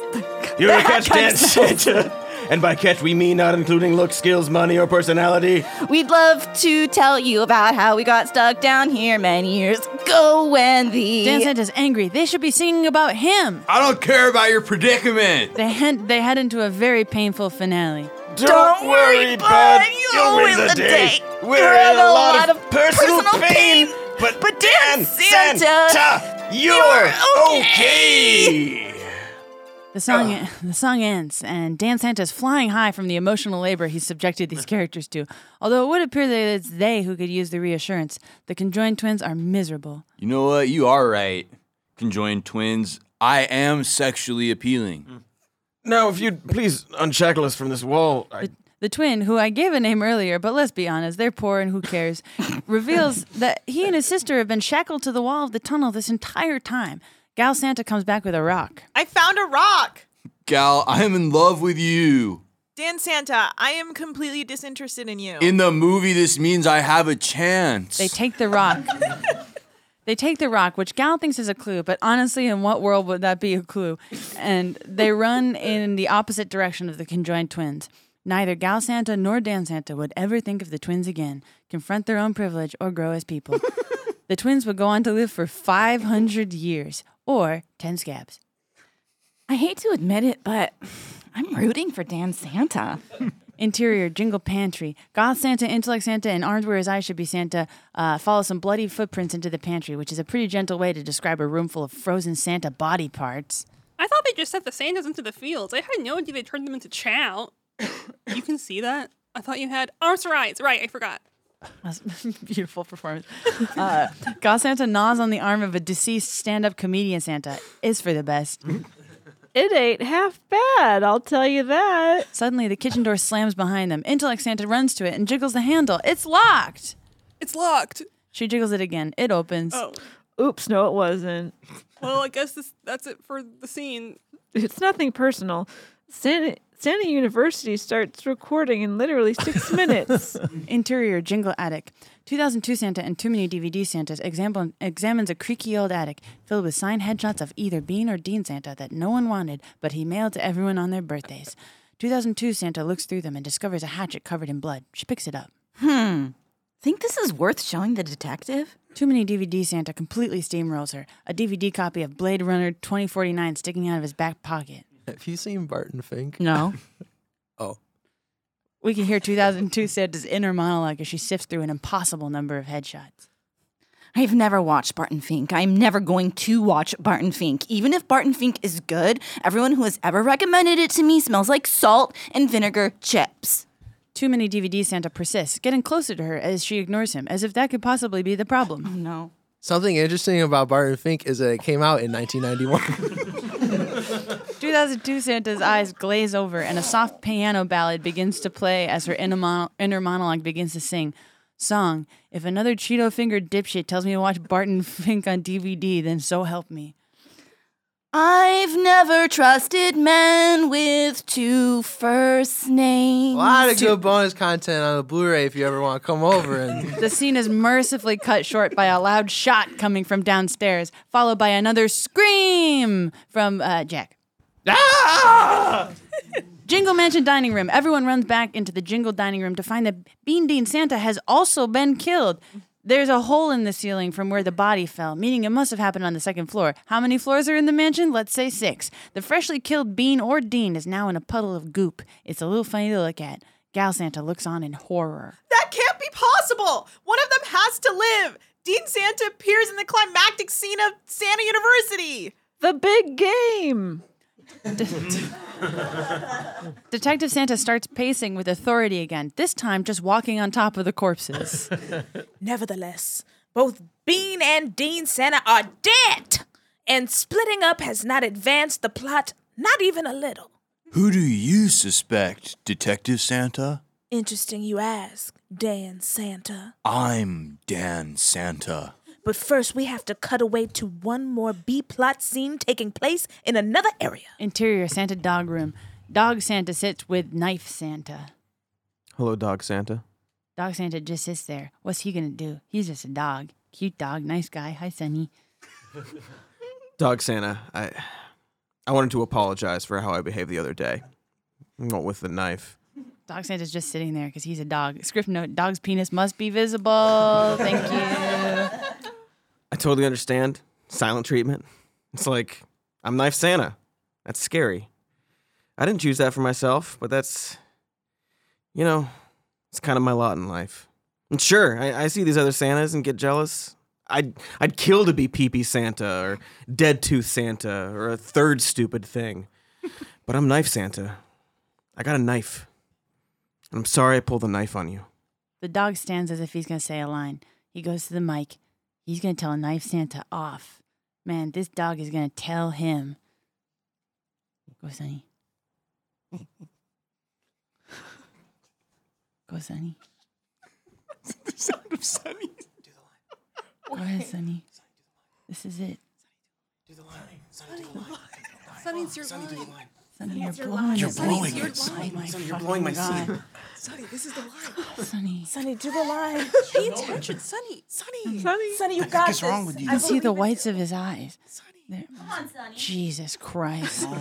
You're a catch kind of dance smells. Santa. And by catch, we mean not including looks, skills, money, or personality. We'd love to tell you about how we got stuck down here many years ago when the Dan Santa's angry. They should be singing about him. I don't care about your predicament. They head, they head into a very painful finale. Don't worry, bud. You'll win the day. We're in a lot of personal pain, but, but Dan Santa, Santa, you're okay. The song the song ends, and Dan Santa's flying high from the emotional labor he's subjected these characters to. Although it would appear that it's they who could use the reassurance, the conjoined twins are miserable. You know what? You are right. Conjoined twins. I am sexually appealing. Mm. Now, if you'd please unshackle us from this wall. I, The twin, who I gave a name earlier, but let's be honest, they're poor and who cares, reveals that he and his sister have been shackled to the wall of the tunnel this entire time. Gal Santa comes back with a rock. I found a rock. Gal, I am in love with you. Dan Santa, I am completely disinterested in you. In the movie, this means I have a chance. They take the rock. they take the rock, which Gal thinks is a clue, but honestly, in what world would that be a clue? And they run in the opposite direction of the conjoined twins. Neither Gal Santa nor Dan Santa would ever think of the twins again, confront their own privilege, or grow as people. the twins would go on to live for 500 years, or 10 scabs. I hate to admit it, but I'm rooting for Dan Santa. Interior, Jingle Pantry. Goth Santa, Intellect Santa, and Armed Where His Eyes Should Be Santa uh, follow some bloody footprints into the pantry, which is a pretty gentle way to describe a room full of frozen Santa body parts. I thought they just sent the Santas into the fields. I had no idea they turned them into chow. you can see that? I thought you had arms for eyes. Right, I forgot. That's beautiful performance. Uh, Goth Santa gnaws on the arm of a deceased stand-up comedian Santa. Is for the best. It ain't half bad, I'll tell you that. Suddenly, the kitchen door slams behind them. Intellect Santa runs to it and jiggles the handle. It's locked. It's locked. She jiggles it again. It opens. Oh. Oops, no, it wasn't. Well, I guess this, that's it for the scene. It's nothing personal. Santa, Santa University starts recording in literally six minutes. Interior Jingle Attic. 2002 Santa and Too Many DVD Santas example, examines a creaky old attic filled with signed headshots of either Bean or Dean Santa that no one wanted, but he mailed to everyone on their birthdays. 2002 Santa looks through them and discovers a hatchet covered in blood. She picks it up. Hmm. Think this is worth showing the detective? Too Many DVD Santa completely steamrolls her, a DVD copy of Blade Runner 2049 sticking out of his back pocket. Have you seen Barton Fink? No. Oh. We can hear 2002 Santa's inner monologue as she sifts through an impossible number of headshots. I've never watched Barton Fink. I'm never going to watch Barton Fink. Even if Barton Fink is good, everyone who has ever recommended it to me smells like salt and vinegar chips. Too many DVD Santa persists, getting closer to her as she ignores him, as if that could possibly be the problem. Oh no. Something interesting about Barton Fink is that it came out in 1991. 2002 Santa's eyes glaze over, and a soft piano ballad begins to play as her inner, mon- inner monologue begins to sing. Song, if another Cheeto fingered dipshit tells me to watch Barton Fink on DVD, then so help me. I've never trusted men with two first names. A lot of good bonus content on the Blu-ray if you ever want to come over and The scene is mercifully cut short by a loud shot coming from downstairs, followed by another scream from uh, Jack. Ah! Jingle Mansion dining room. Everyone runs back into the Jingle dining room to find that Bean Dean Santa has also been killed. There's a hole in the ceiling from where the body fell, meaning it must have happened on the second floor. How many floors are in the mansion? Let's say six. The freshly killed Bean or Dean is now in a puddle of goop. It's a little funny to look at. Gal Santa looks on in horror. That can't be possible. One of them has to live. Dean Santa appears in the climactic scene of Santa University. the big game. Detective Santa starts pacing with authority again, this time just walking on top of the corpses. Nevertheless, both Bean and Dean Santa are dead, and splitting up has not advanced the plot, not even a little. Who do you suspect, Detective Santa? Interesting you ask, Dan Santa. I'm Dan Santa. But first, we have to cut away to one more B plot scene taking place in another area. Interior Santa dog room. Dog Santa sits with Knife Santa. Hello, Dog Santa. Dog Santa just sits there. What's he gonna do? He's just a dog. Cute dog, nice guy. Hi, Sunny. Dog Santa, I I wanted to apologize for how I behaved the other day. What with the knife. Dog Santa's just sitting there because he's a dog. Script note: Dog's penis must be visible. Thank you. Totally understand. Silent treatment. It's like I'm Knife Santa. That's scary. I didn't choose that for myself, but that's you know, it's kind of my lot in life. And sure, I, I see these other Santas and get jealous. I'd I'd kill to be Pee Pee Santa or Dead Tooth Santa or a third stupid thing. but I'm Knife Santa. I got a knife. I'm sorry I pulled the knife on you. The dog stands as if he's gonna say a line. He goes to the mic. He's gonna tell a Knife Santa off. Man, this dog is gonna tell him. Go, Sunny. Go, Sunny. the sound of Sunny. Go ahead, Sunny. This is it. Sunny's your line. Sunny, you're It's your blowing line. It. You're blowing Sunny, it. Oh my Sunny, you're blowing my God. scene. Sunny, this is the line. Sunny. Sunny, do the line. Pay attention, Sunny. Sunny. Sunny. Sunny, you got this. You can see the whites of his eyes. There- Jesus Christ. All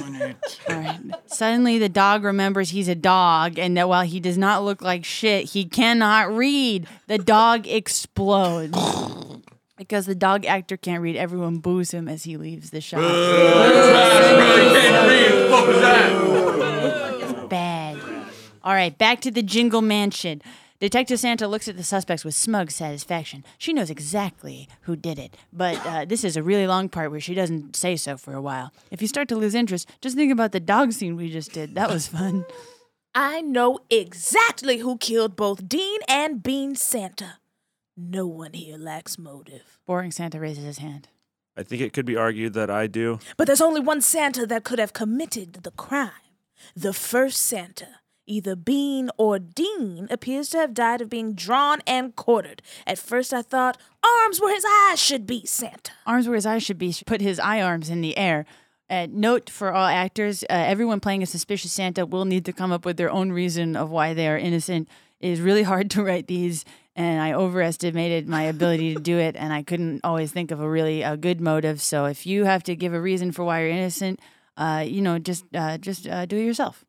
right. Suddenly, the dog remembers he's a dog and that while he does not look like shit, he cannot read. The dog explodes. Because the dog actor can't read, everyone boos him as he leaves the shot. Bad. All right, back to the Jingle Mansion. Detective Santa looks at the suspects with smug satisfaction. She knows exactly who did it, but uh, this is a really long part where she doesn't say so for a while. If you start to lose interest, just think about the dog scene we just did. That was fun. I know exactly who killed both Dean and Bean Santa. No one here lacks motive. Boring Santa raises his hand. I think it could be argued that I do. But there's only one Santa that could have committed the crime. The first Santa, either Bean or Dean, appears to have died of being drawn and quartered. At first, I thought arms where his eyes should be, Santa. Arms where his eyes should be, put his eye arms in the air. Uh, note for all actors: uh, everyone playing a suspicious Santa will need to come up with their own reason of why they are innocent. It is really hard to write these, and I overestimated my ability to do it, and I couldn't always think of a really a good motive. So if you have to give a reason for why you're innocent, uh, you know, just uh, just uh, do it yourself.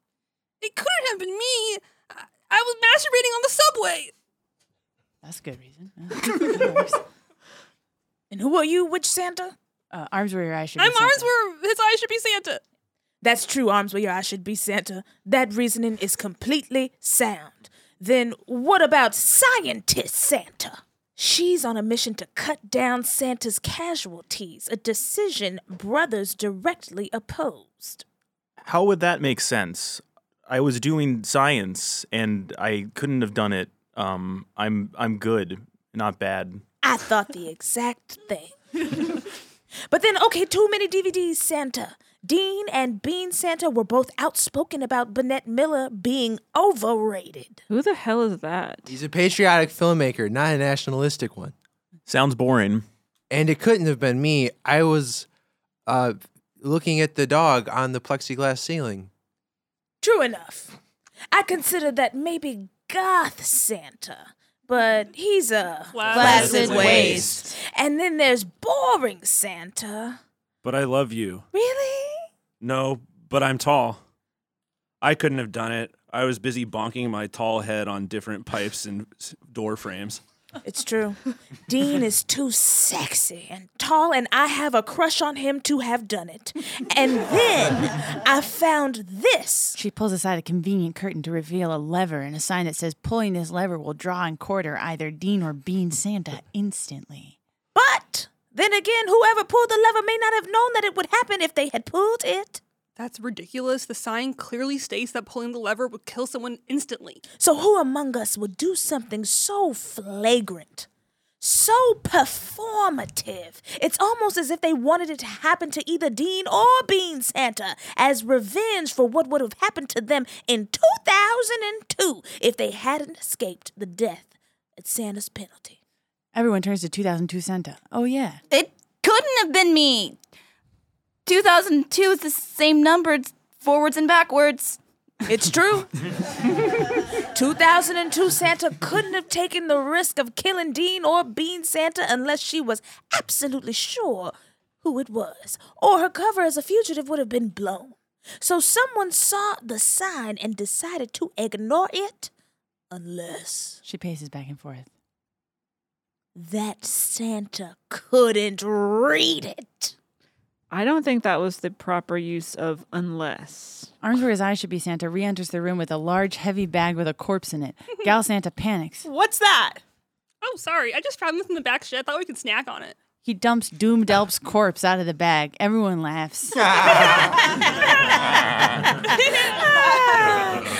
It couldn't have been me. I, I was masturbating on the subway. That's a good reason. And who are you, which Santa? Uh, arms where your eyes should be. I'm Santa. arms where his eyes should be Santa. That's true, arms where your eyes should be, Santa. That reasoning is completely sound. Then what about scientist Santa? She's on a mission to cut down Santa's casualties, a decision brothers directly opposed. How would that make sense? I was doing science and I couldn't have done it. Um, I'm I'm good, not bad. I thought the exact thing. but then, okay, too many DVDs, Santa. Dean and Bean Santa were both outspoken about Bennett Miller being overrated. Who the hell is that? He's a patriotic filmmaker, not a nationalistic one. Sounds boring. And it couldn't have been me. I was uh, looking at the dog on the plexiglass ceiling. True enough. I considered that maybe goth Santa, but he's a Placid waste. And then there's boring Santa. But I love you. Really? No, but I'm tall. I couldn't have done it. I was busy bonking my tall head on different pipes and door frames. It's true. Dean is too sexy and tall, and I have a crush on him to have done it. And then I found this. She pulls aside a convenient curtain to reveal a lever and a sign that says pulling this lever will draw and quarter either Dean or Bean Santa instantly. Then again, whoever pulled the lever may not have known that it would happen if they had pulled it. That's ridiculous. The sign clearly states that pulling the lever would kill someone instantly. So, who among us would do something so flagrant, so performative? It's almost as if they wanted it to happen to either Dean or Bean Santa as revenge for what would have happened to them in 2002 if they hadn't escaped the death at Santa's penalty. Everyone turns to 2002 Santa. Oh, yeah. It couldn't have been me. 2002 is the same number, it's forwards and backwards. It's true. 2002 Santa couldn't have taken the risk of killing Dean or Bean Santa unless she was absolutely sure who it was, or her cover as a fugitive would have been blown. So someone saw the sign and decided to ignore it, unless She paces back and forth. That Santa couldn't read it. I don't think that was the proper use of unless. Arms where his eyes should be, Santa re enters the room with a large, heavy bag with a corpse in it. Gal Santa panics. What's that? Oh, sorry. I just found this in the back shed. I thought we could snack on it. He dumps Doomed Elf's corpse out of the bag. Everyone laughs.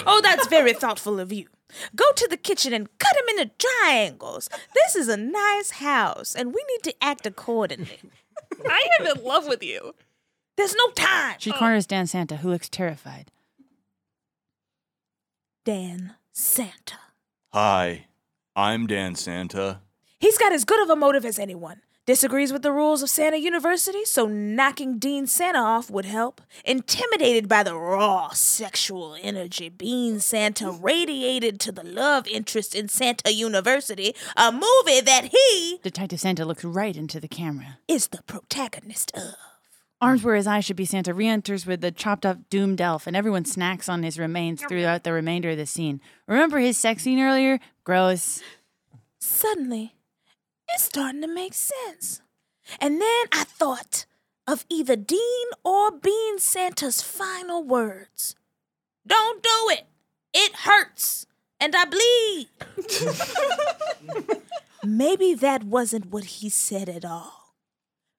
oh, that's very thoughtful of you. Go to the kitchen and cut him into triangles. This is a nice house, and we need to act accordingly. I am in love with you. There's no time. She corners Dan Santa, who looks terrified. Dan Santa. Hi, I'm Dan Santa. He's got as good of a motive as anyone. Disagrees with the rules of Santa University, so knocking Dean Santa off would help. Intimidated by the raw sexual energy Bean Santa radiated to the love interest in Santa University, a movie that he Detective Santa looks right into the camera. is the protagonist of. Arms where his eyes should be, Santa re enters with the chopped up doomed elf, and everyone snacks on his remains throughout the remainder of the scene. Remember his sex scene earlier? Gross. Suddenly, it's starting to make sense. And then I thought of either Dean or Bean Santa's final words Don't do it! It hurts! And I bleed! Maybe that wasn't what he said at all.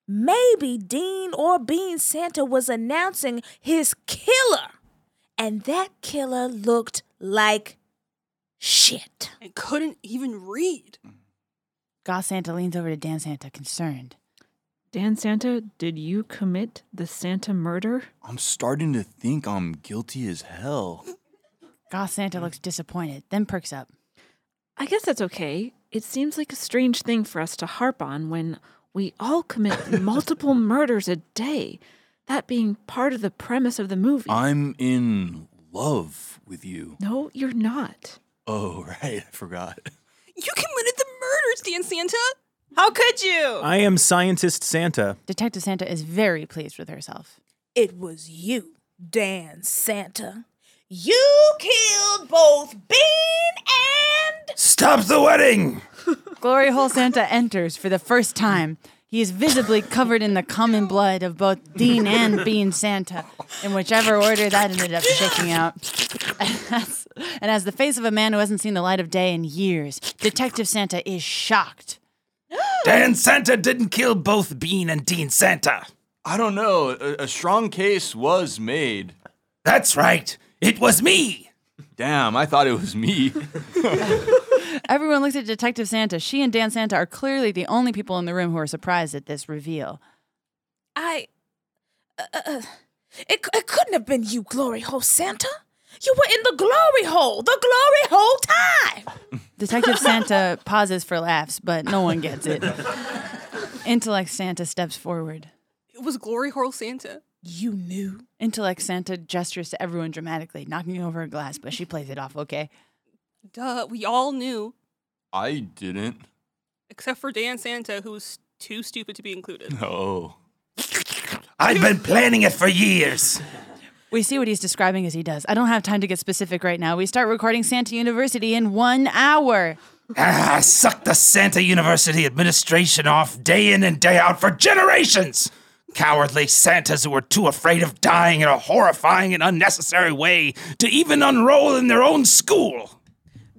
Maybe Dean or Bean Santa was announcing his killer, and that killer looked like shit. And couldn't even read. Mm-hmm. Goth Santa leans over to Dan Santa, concerned. Dan Santa, did you commit the Santa murder? I'm starting to think I'm guilty as hell. Goth Santa looks disappointed, then perks up. I guess that's okay. It seems like a strange thing for us to harp on when we all commit multiple murders a day. That being part of the premise of the movie. I'm in love with you. no, you're not. Oh, right. I forgot. You committed the murders, Dan Santa. How could you? I am Scientist Santa. Detective Santa is very pleased with herself. It was you, Dan Santa. You killed both Bean and. Stop the wedding! Glory Hole Santa enters for the first time. He is visibly covered in the common blood of both Dean and Bean Santa, in whichever order that ended up shaking out. And as, and as the face of a man who hasn't seen the light of day in years, Detective Santa is shocked. Dan Santa didn't kill both Bean and Dean Santa. I don't know. A, a strong case was made. That's right. It was me. Damn, I thought it was me. Everyone looks at Detective Santa. She and Dan Santa are clearly the only people in the room who are surprised at this reveal. I. Uh, uh, it, it couldn't have been you, Glory Hole Santa. You were in the glory hole the glory hole time. Detective Santa pauses for laughs, but no one gets it. Intellect Santa steps forward. It was Glory Hole Santa. You knew. Intellect Santa gestures to everyone dramatically, knocking over a glass, but she plays it off okay. Duh, we all knew. I didn't. Except for Dan Santa, who was too stupid to be included. Oh. I've been planning it for years. We see what he's describing as he does. I don't have time to get specific right now. We start recording Santa University in one hour. Ah, I sucked the Santa University administration off day in and day out for generations. Cowardly Santas who were too afraid of dying in a horrifying and unnecessary way to even unroll in their own school.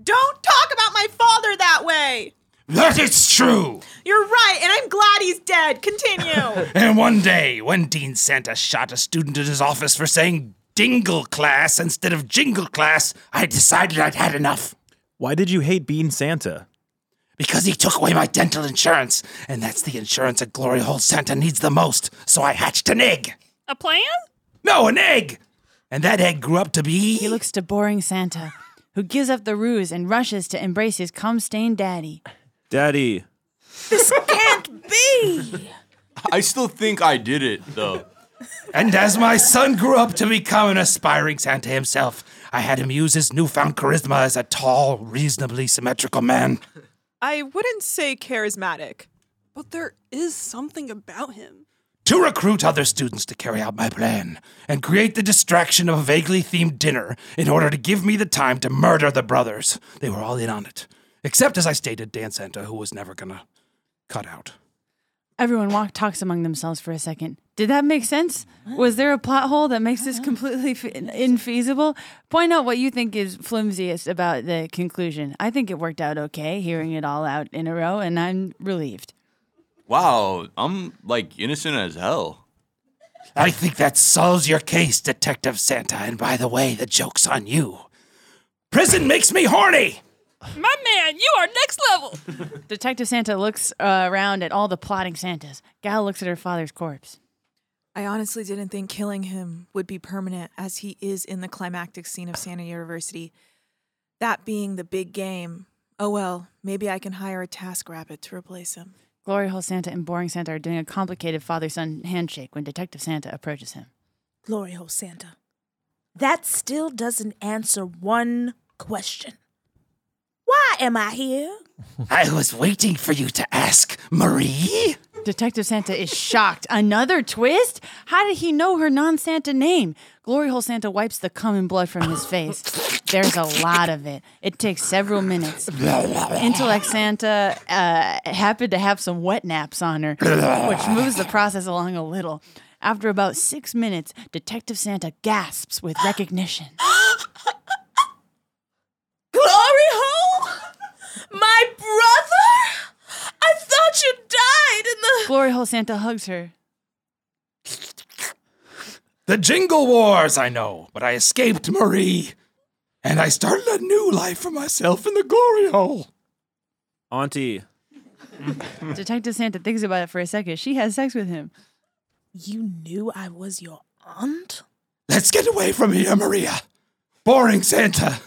Don't talk about my father that way. That is true. You're right, and I'm glad he's dead. Continue. And one day, when Dean Santa shot a student in his office for saying dingle class instead of jingle class, I decided I'd had enough. Why did you hate Bean Santa? Because he took away my dental insurance, and that's the insurance a glory hole Santa needs the most. So I hatched an egg. A plan? No, an egg. And that egg grew up to be. He looks to boring Santa, who gives up the ruse and rushes to embrace his cum stained daddy. Daddy. This can't be. I still think I did it though. And as my son grew up to become an aspiring Santa himself, I had him use his newfound charisma as a tall, reasonably symmetrical man. I wouldn't say charismatic. But there is something about him. To recruit other students to carry out my plan and create the distraction of a vaguely themed dinner in order to give me the time to murder the brothers. They were all in on it. Except, as I stated, Dan Santa, who was never gonna cut out. Everyone walk, talks among themselves for a second. Did that make sense? Was there a plot hole that makes this uh-huh. completely f- infeasible? Point out what you think is flimsiest about the conclusion. I think it worked out okay, hearing it all out in a row, and I'm relieved. Wow, I'm like innocent as hell. I think that solves your case, Detective Santa. And by the way, the joke's on you. Prison makes me horny! My man, you are next level. Detective Santa looks uh, around at all the plotting Santas. Gal looks at her father's corpse. I honestly didn't think killing him would be permanent as he is in the climactic scene of Santa University. That being the big game. Oh well, maybe I can hire a TaskRabbit to replace him. Glory Hole Santa and Boring Santa are doing a complicated father son handshake when Detective Santa approaches him. Glory hole Santa. That still doesn't answer one question. Why am I here? I was waiting for you to ask, Marie. Detective Santa is shocked. Another twist? How did he know her non Santa name? Glory Hole Santa wipes the cum and blood from his face. There's a lot of it. It takes several minutes. Intellect Santa uh, happened to have some wet naps on her, which moves the process along a little. After about six minutes, Detective Santa gasps with recognition. Glory hole? My brother? I thought you died in the. Glory Hole Santa hugs her. The Jingle Wars, I know, but I escaped Marie. And I started a new life for myself in the glory hole. Auntie. Detective Santa thinks about it for a second. She has sex with him. You knew I was your aunt? Let's get away from here, Maria. Boring Santa.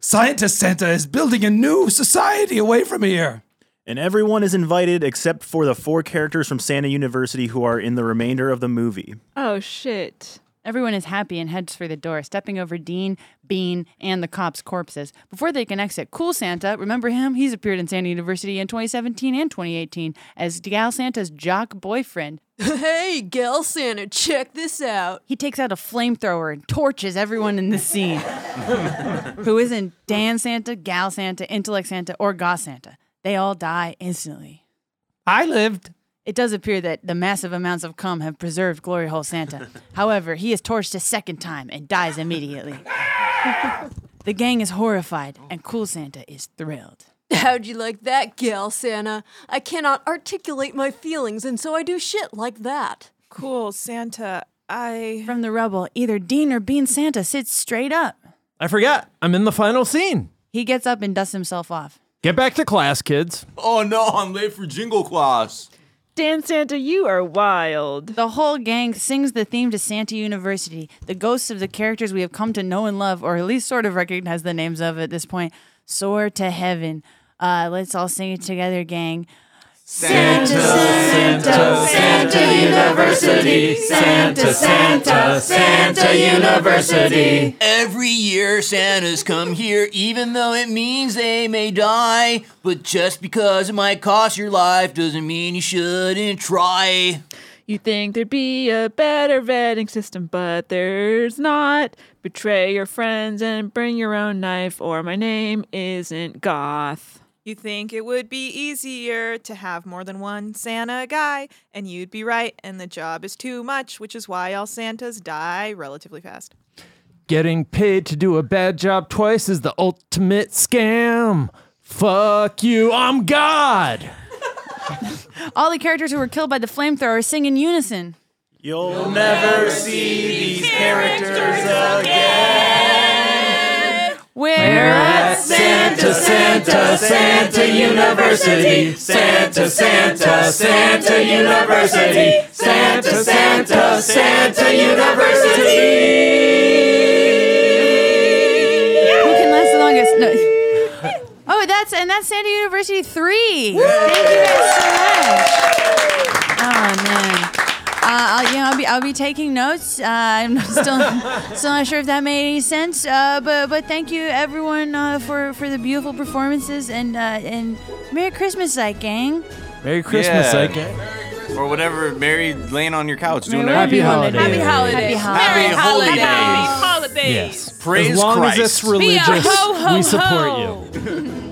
Scientist Santa is building a new society away from here. And everyone is invited except for the four characters from Santa University who are in the remainder of the movie. Oh, shit. Everyone is happy and heads for the door, stepping over Dean, Bean, and the cops' corpses. Before they can exit, Cool Santa, remember him? He's appeared in Santa University in 2017 and 2018 as Gal Santa's jock boyfriend. Hey, Gal Santa, check this out. He takes out a flamethrower and torches everyone in the scene. Who isn't Dan Santa, Gal Santa, Intellect Santa, or Goth Santa? They all die instantly. I lived. It does appear that the massive amounts of cum have preserved Glory Hole Santa. However, he is torched a second time and dies immediately. the gang is horrified, and Cool Santa is thrilled. How'd you like that, Gal Santa? I cannot articulate my feelings, and so I do shit like that. Cool, Santa. I. From the rubble, either Dean or Bean Santa sits straight up. I forgot. I'm in the final scene. He gets up and dusts himself off. Get back to class, kids. Oh no, I'm late for jingle class. Dan Santa, you are wild. The whole gang sings the theme to Santa University. The ghosts of the characters we have come to know and love, or at least sort of recognize the names of at this point, soar to heaven. Uh, let's all sing it together, gang. Santa, Santa, Santa University. Santa, Santa, Santa University. Every year Santas come here, even though it means they may die. But just because it might cost your life doesn't mean you shouldn't try. You think there'd be a better vetting system, but there's not. Betray your friends and bring your own knife, or my name isn't Goth. You think it would be easier to have more than one Santa guy, and you'd be right, and the job is too much, which is why all Santas die relatively fast. Getting paid to do a bad job twice is the ultimate scam. Fuck you, I'm God. All the characters who were killed by the flamethrower sing in unison. You'll never see these characters again. We're at Santa, Santa, Santa University. Santa, Santa, Santa University. Santa, Santa, Santa University. Who can last the longest? No. Oh, that's and that's Santa University three. Thank you guys so much. Oh man. Uh, I'll, you know, I'll be I'll be taking notes. Uh, I'm still still not sure if that made any sense. Uh, but but thank you everyone uh, for for the beautiful performances and uh, and Merry Christmas, Zeitgang. Merry Christmas, Yeah. Zeitgang. Or whatever, Mary laying on your couch doing Happy everything. holidays. Happy holidays. Happy Merry holidays. Happy holidays. Yes. Praise as long Christ. as it's religious, ho, ho, we support ho. you.